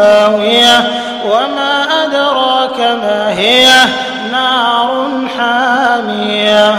هاوية وما أدراك ما هي نار حامية.